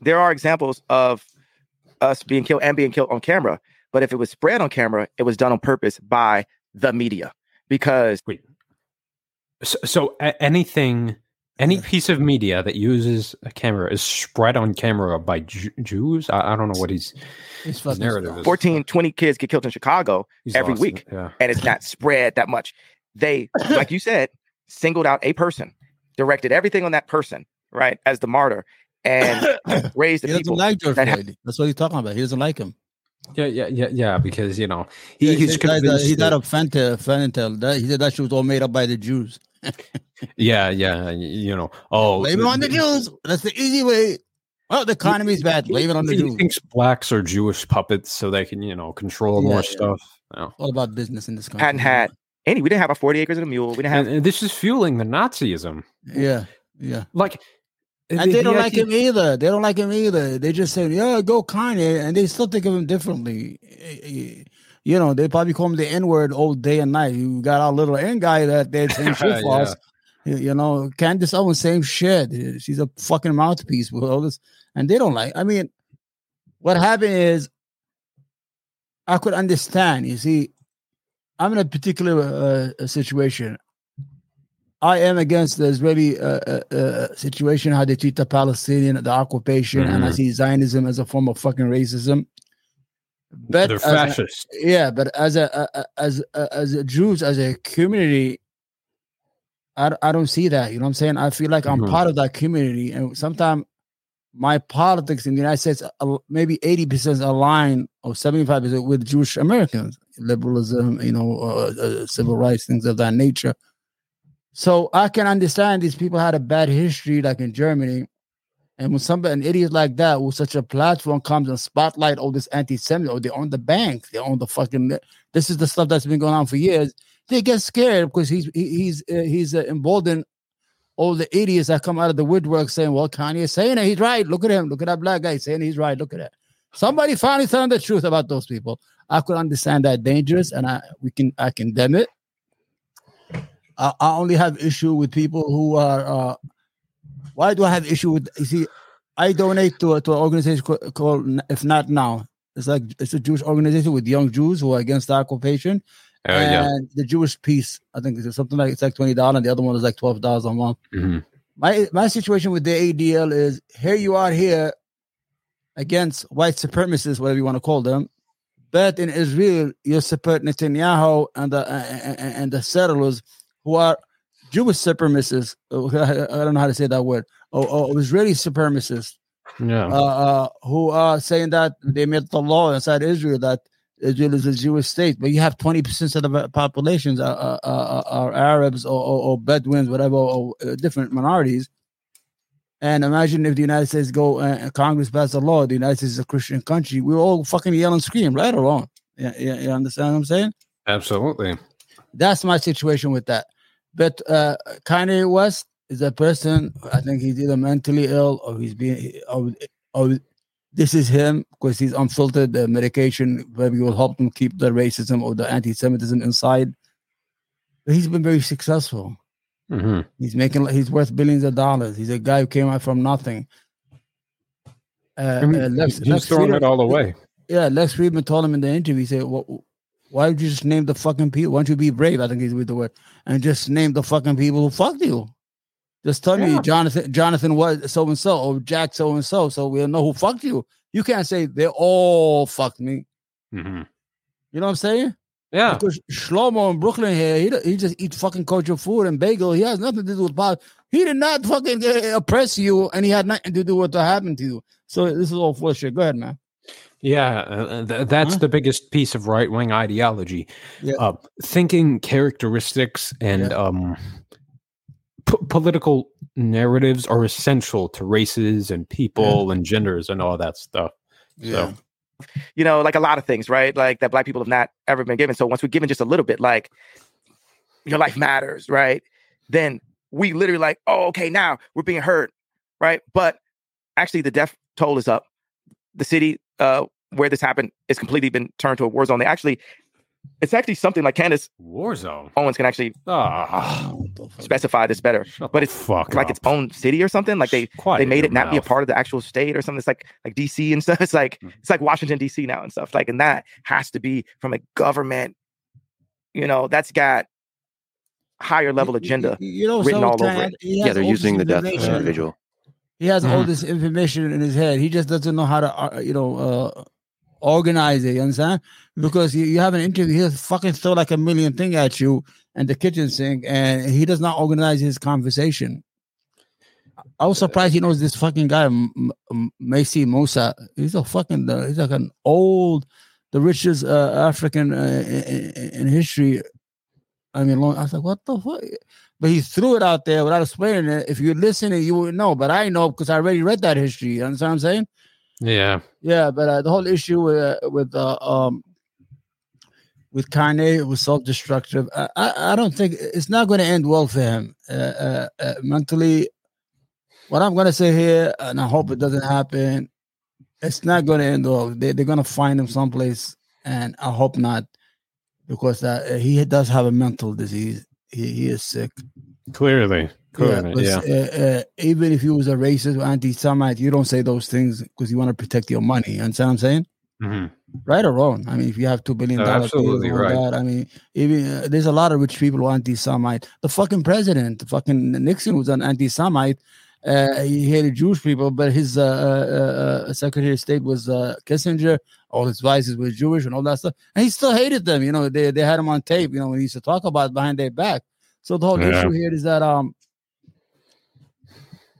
there are examples of us being killed and being killed on camera. But if it was spread on camera, it was done on purpose by the media. Because Wait. So, so anything, any piece of media that uses a camera is spread on camera by Ju- Jews. I, I don't know what he's It's his narrative stupid. is. 14, 20 kids get killed in Chicago He's every week. it, Yeah. and it's not spread that much. They, like you said, singled out a person, directed everything on that person, right, as the martyr, and raised He the doesn't people. like George that ha- Floyd. That's what he's talking about. He doesn't like him. Yeah, yeah, yeah, yeah. Because you know he, Yeah, he's he died, uh, convinced. he died that- of fentanyl. fentanyl. That, he said that shit was all made up by the Jews. yeah, yeah. You know. Oh, Blame it on the Jews. That's the easy way. Oh, the economy's bad. Blame it on the He Jews. thinks blacks are Jewish puppets, so they can you know control Yeah, more yeah. stuff. Yeah. All about business in this country. Hadn't had any. We didn't have our 40 acres and a mule. We didn't have. And, and this is fueling the Nazism. Yeah, yeah. Like, And the- they the don't like idea- him either. They don't like him either. They just say, "Yeah, go Kanye," and they still think of him differently. Eh, eh, You know, they probably call him the N word all day and night. You got our little N guy that they're saying shit for Yeah. us. You you know, Candace Owens, same shit. She's a fucking mouthpiece with all this, and they don't like. I mean, what happened is, I could understand. You see, I'm in a particular uh, situation. I am against the Israeli uh, uh, uh, situation, how they treat the Palestinian, the occupation, and I Mhm. see Zionism as a form of fucking racism. But They're as a- yeah, but as a, a, as a, as a Jews as a community, I, I don't see that. You know what I'm saying? I feel like I'm Mhm. part of that community, and sometimes my politics in the United States uh, maybe 80 percent align or 75 percent with Jewish Americans, liberalism, you know, uh, uh, civil rights, things of that nature. So I can understand these people had a bad history, like in Germany. And when somebody, an idiot like that, with such a platform comes and spotlight all this anti-Semitic, or they own the bank, they own the fucking. This is the stuff that's been going on for years. They get scared because he's he's uh, he's uh, emboldened all the idiots that come out of the woodwork saying, "Well, Kanye is saying it. He's right. Look at him. Look at that black guy saying he's right. Look at that." Somebody finally telling the truth about those people. I could understand that dangerous, and I we can I condemn it. I, I only have issue with people who are. Uh, why do I have issue with? You see, I donate to to an organization called If Not Now. It's like it's a Jewish organization with young Jews who are against the occupation. Yeah. and the Jewish Peace. I think it's something like it's like twenty dollars, and the other one is like twelve dollars a month. Mhm. My my situation with the ADL is here you are here against white supremacists, whatever you want to call them. But in Israel, you support Netanyahu and the and, and the settlers who are Jewish supremacists. I don't know how to say that word. Or, or Israeli supremacists Yeah. uh, uh, who are saying that they made the law inside Israel that Israel is a Jewish state, but you have 20% of the populations are, are, are, are Arabs or, or, or Bedouins, whatever, or uh, different minorities. And imagine if the United States go uh, Congress pass a law, the United States is a Christian country, we all fucking yell and scream, right or wrong? Yeah, yeah, you understand what I'm saying? Absolutely. That's my situation with that. But uh, Kanye West is a person. I think he's either mentally ill or he's being or, or this is him because he's unfiltered. The medication maybe will help him keep the racism or the anti-Semitism inside. But he's been very successful. Mhm. He's making. He's worth billions of dollars. He's a guy who came out from nothing. Uh, I mean, uh, Lex, he's Lex throwing Fridman- it all away. Yeah, Lex Fridman told him in the interview. He said, well, "Why would you just name the fucking people? Why don't you be brave?" I think he's with the word, and just name the fucking people who fucked you. Just tell me, Jonathan, Jonathan was so and so, or Jack so and so, so we'll know who fucked you. You can't say they all fucked me. Mhm. You know what I'm saying? Yeah. Because Shlomo in Brooklyn here, he, he just eat fucking culture food and bagel. He has nothing to do with pop. He did not fucking uh, oppress you, and he had nothing to do with what happened to you. So this is all full shit. Go ahead, man. Yeah, uh, th- that's the biggest piece of right wing ideology. Yeah. Uh, thinking characteristics and um, p- political narratives are essential to races and people and genders and all that stuff. So, you know, like a lot of things, right? Like that black people have not ever been given. So once we're given just a little bit, like your life matters, right? Then we literally like, oh, okay, now we're being heard, right? But actually, the death toll is up. The city uh, where this happened is completely been turned to a war zone. They actually, it's actually something like Candace war zone. Owens can actually Ah. specify this better. but it's fuck like its own city or something. Like they Quiet they made your it not be a part of the actual state or something. It's like like DC and stuff. It's like Mm-hmm. it's like Washington DC now and stuff. Like and that has to be from a government. You know, that's got higher level agenda you know, written so all over it. Yeah, they're using the death of an information. He has all Mhm. this information in his head. He just doesn't know how to, uh, you know, uh, organize it. You understand? Because you, you have an interview, he'll fucking throw like a million thing at you and the kitchen sink, and he does not organize his conversation. I was surprised he knows this fucking guy, M- M- Mansa Musa. He's a fucking, uh, he's like an old, the richest uh, African uh, in, in- in history. I mean, long, I was like, what the fuck? But he threw it out there without explaining it. If you're listening, you would know. But I know because I already read that history. You understand what I'm saying? yeah. Yeah, but uh, the whole issue with uh, with uh, um with Kanye was self destructive. I, I I don't think it's not going to end well for him uh, uh, uh, mentally. What I'm going to say here, and I hope it doesn't happen. It's not going to end well. They, they're going to find him someplace, and I hope not. because that he does have a mental disease. He, he is sick. Clearly, clearly, but, yeah. uh, uh, even if he was a racist or anti-Semite, you don't say those things because you want to protect your money. You understand what I'm saying? Mhm. Right or wrong? I mean, if you have two billion No, dollars, absolutely right. That, I mean, even uh, there's a lot of rich people who are anti-Semite. The fucking president, the fucking Nixon, was an anti-Semite. Uh, he hated Jewish people, but his uh, uh, uh, Secretary of State was uh, Kissinger. All his vices were Jewish and all that stuff, and he still hated them. You know, they they had him on tape. You know, when he used to talk about it behind their back. So the whole Yeah. issue here is that um,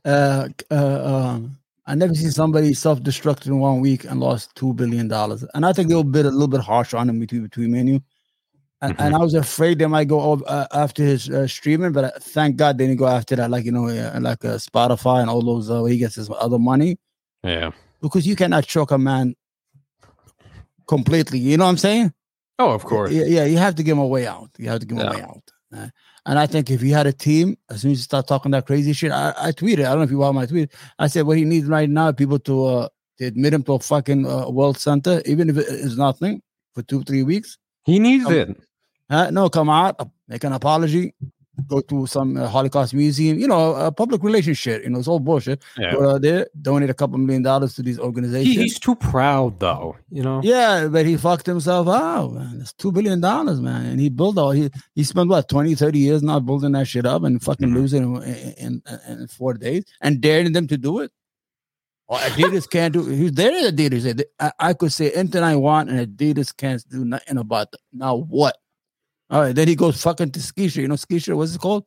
uh, uh, um, I never seen somebody self-destruct in one week and lost two billion dollars. And I think they were a bit a little bit harsh on him between between me and you. And, and I was afraid they might go over, uh, after his uh, streaming, but uh, thank God they didn't go after that, like you know, uh, like uh, Spotify and all those uh, where he gets his other money Yeah. because you cannot choke a man completely. You know what I'm saying? Oh, of course. Yeah, yeah. You have to give him a way out. You have to give him a way out. Uh, and I think if he had a team, as soon as you start talking that crazy shit, I, I tweeted. I don't know if you want my tweet. I said what he needs right now, people to uh, to admit him to a fucking uh, world center, even if it is nothing for two three weeks. He needs Come- it. Uh, no, come out, make an apology, go to some uh, Holocaust museum. You know, uh, public relationship. You know, it's all bullshit. Yeah. Go out there, donate a couple million dollars to these He, organizations. he's too proud, though. You know. Yeah, but he fucked himself out, man. It's two billion dollars, man. And he built all he he spent what 20, 30 years now building that shit up and fucking losing in, in, in, four days and daring them to do it. Or Adidas can't do he's there at Adidas. I, I could say anything I want, and Adidas can't do nothing about it. Now what? All right, then he goes fucking to Skisha. You know Skisha, what's it called?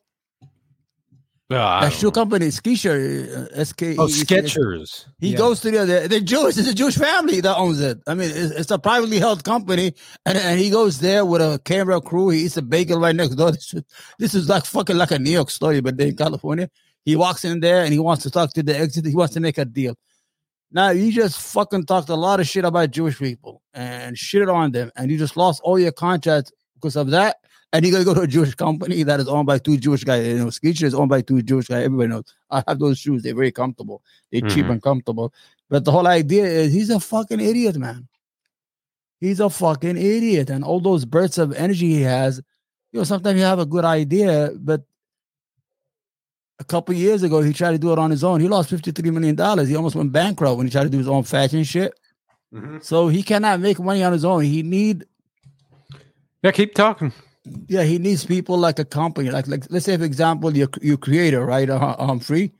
I that shoe company, Skisha, uh, SK. Oh, Skechers. He Yeah. goes to the they're, they're Jewish. It's a Jewish family that owns it. I mean, it's, it's a privately held company, and, and he goes there with a camera crew. He eats a bagel right next door. This is, this is like fucking like a New York story, but then in California, he walks in there and he wants to talk to the exit. He wants to make a deal. Now you just fucking talked a lot of shit about Jewish people and shitted on them, and you just lost all your contracts because of that. And you gotta go to a Jewish company that is owned by two Jewish guys. You know, Skechers is owned by two Jewish guys. Everybody knows. I have those shoes. They're very comfortable. They're cheap Mhm. and comfortable. But the whole idea is he's a fucking idiot, man. He's a fucking idiot. And all those bursts of energy he has, you know, sometimes you have a good idea, but a couple years ago he tried to do it on his own. He lost $53 million. He almost went bankrupt when he tried to do his own fashion shit. So he cannot make money on his own. He need Yeah, keep talking. yeah, he needs people like a company. Like, like let's say, for example, your your creator, right? Uh, I'm free.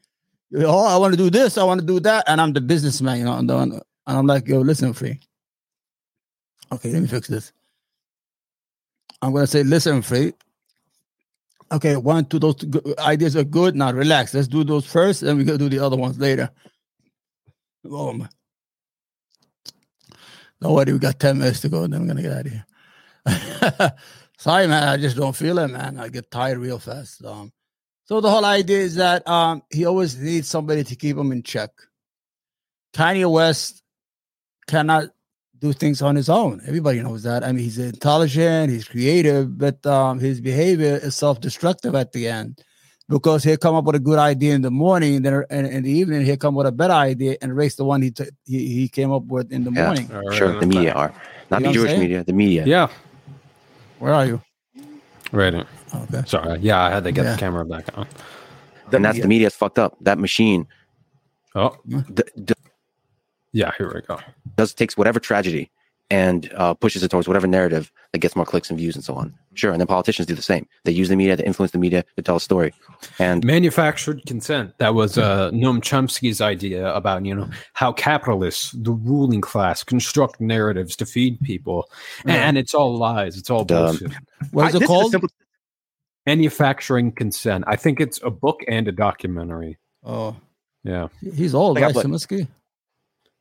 Oh, I want to do this. I want to do that, and I'm the businessman. You know, and, and I'm like, yo, listen, free. Okay, let me fix this. I'm gonna say, listen, free. Okay, one, two, those two ideas are good. Now relax. Let's do those first, and we gonna do the other ones later. Man. Don't worry, we got 10 minutes to go, then we're gonna get out of here. Sorry, man. I just don't feel it, man. I get tired real fast. Um, so the whole idea is that um, he always needs somebody to keep him in check. Kanye West cannot do things on his own. Everybody knows that. I mean, he's intelligent, he's creative, but um, his behavior is self-destructive at the end because he'll come up with a good idea in the morning, and then in, in the evening he'll come with a better idea and erase the one he t- he, he came up with in the Yeah, morning. sure. The media are not You the Jewish saying? media. The media. Yeah. Where are you? Right. Oh, okay. Sorry. Yeah, I had to get Yeah. the camera back on. and that's the media's fucked up. That machine. Oh. D- d- yeah. Here we go. Does takes whatever tragedy and uh, pushes it towards whatever narrative that gets more clicks and views and so on. Sure, and then politicians do the same. They use the media to influence the media to tell a story. And manufactured consent. That was uh, Noam Chomsky's idea about you know how capitalists, the ruling class, construct narratives to feed people, and, Yeah. and it's all lies. It's all Dumb. bullshit. What is I- it this is called? simple- Manufacturing consent. I think it's a book and a documentary. oh, Yeah, he's old, Like I right? put- Simisky?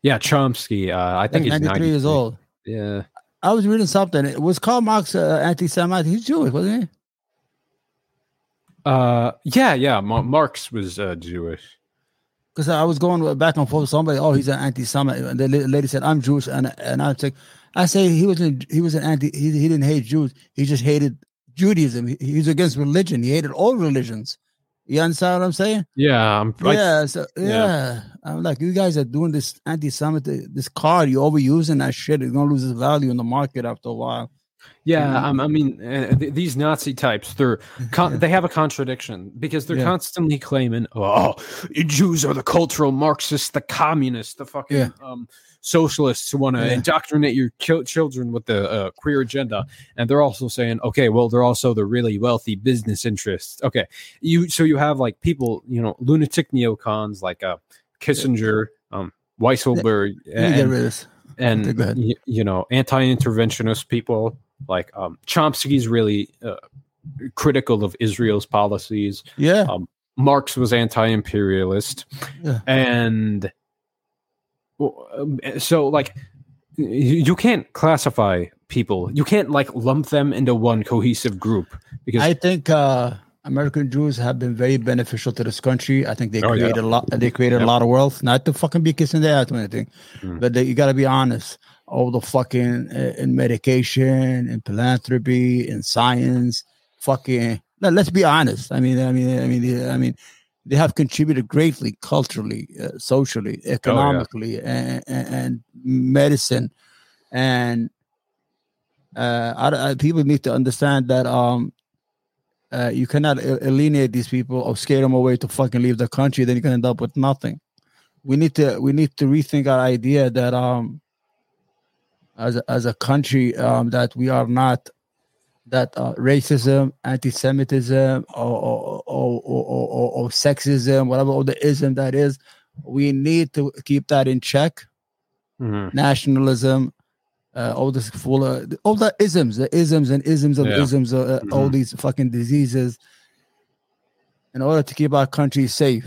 yeah. Chomsky. Uh, I think Like he's 93 years old. Yeah. I was reading something. It was Karl Marx uh, anti-Semite. He's Jewish, wasn't he? Uh, yeah, yeah. Ma- Marx was uh, Jewish. Because I was going back and forth with somebody. Oh, he's an anti-Semite. And the lady said, "I'm Jewish," and and I like, I say he wasn't. He was an anti. He, he didn't hate Jews. He just hated Judaism. He, he's against religion. He hated all religions. You understand what I'm saying? Yeah, I'm. I- yeah, so, yeah. yeah. I'm like, you guys are doing this anti-Semite, this card. You're overusing that shit. It's gonna lose its value in the market after a while. Yeah, um, I mean, uh, th- these Nazi types, they're con- they have a contradiction because they're Yeah. constantly claiming, "Oh, Jews are the cultural Marxists, the communists, the fucking Yeah. um, socialists who want to Yeah. indoctrinate your chil- children with the uh, queer agenda," and they're also saying, "Okay, well, they're also the really wealthy business interests." Okay, you so you have like people, you know, lunatic neocons like uh, Kissinger, um, Weisselberg, Let me get and- and Okay, go ahead. y- you know anti-interventionist people like um chomsky's really uh, critical of israel's policies Yeah. um, marx was anti-imperialist Yeah. and so like you can't classify people you can't like lump them into one cohesive group because I think uh, American Jews have been very beneficial to this country. I think they Oh, yeah. created a lot. They created Yep. a lot of wealth. Not to fucking be kissing their ass or anything, Mm. but they, you got to be honest. All the fucking uh, in medication, in philanthropy, in science, fucking. let- Let's be honest. I mean, I mean, I mean, I mean, they have contributed greatly culturally, uh, socially, economically, and, and, and medicine, and uh, I, I, people need to understand that um, uh, you cannot alienate these people or scare them away to fucking leave the country. Then you can end up with nothing. We need to we need to rethink our idea that um, as a, as a country um, that we are not that uh, racism, anti-Semitism, or or, or, or, or, sexism, whatever all the ism that is, we need to keep that in check Mhm. nationalism, uh, all this full of all the isms, the isms and isms of Yeah. isms, uh, uh, all these fucking diseases, in order to keep our country safe.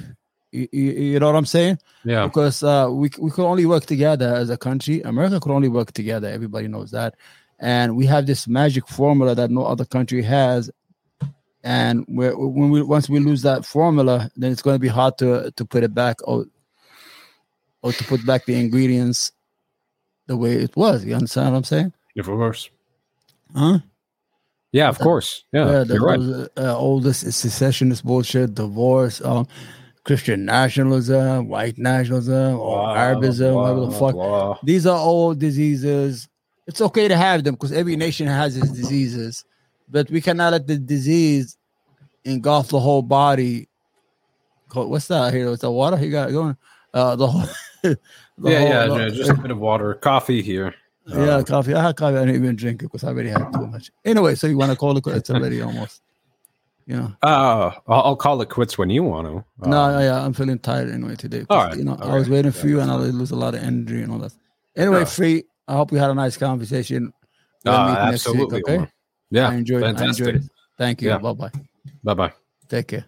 You, you, you know what I'm saying? yeah Because uh, we we could only work together as a country. America could only work together. Everybody knows that, and we have this magic formula that no other country has. And when we once we lose that formula, then it's going to be hard to to put it back or or to put back the ingredients the way it was. You understand what I'm saying? of course Huh? yeah of course yeah, Yeah, the, you're right uh, all this secessionist bullshit, divorce, um, Christian nationalism, white nationalism, or Blah, Arabism, whatever the fuck. blah. These are all diseases. It's okay to have them because every nation has its diseases, but we cannot let the disease engulf the whole body. What's that here? What's the water you got going? Uh, the whole. the yeah whole- yeah, yeah just a bit of water coffee here yeah, Uh, coffee. I had coffee. I didn't even drink it because I already had too much. Anyway, so you want to call it? Quits? It's already almost. You know. Uh, I'll, call it quits when you want to. Uh, No, yeah, I'm feeling tired anyway today. All right. You know, I okay. was waiting for you and I lose a lot of energy and all that. Anyway, Yeah. free. I hope we had a nice conversation. We'll uh, next week, absolutely. okay? Omar. Yeah, I enjoyed, I enjoyed it. Thank you. Yeah. Bye bye. Bye bye. Take care.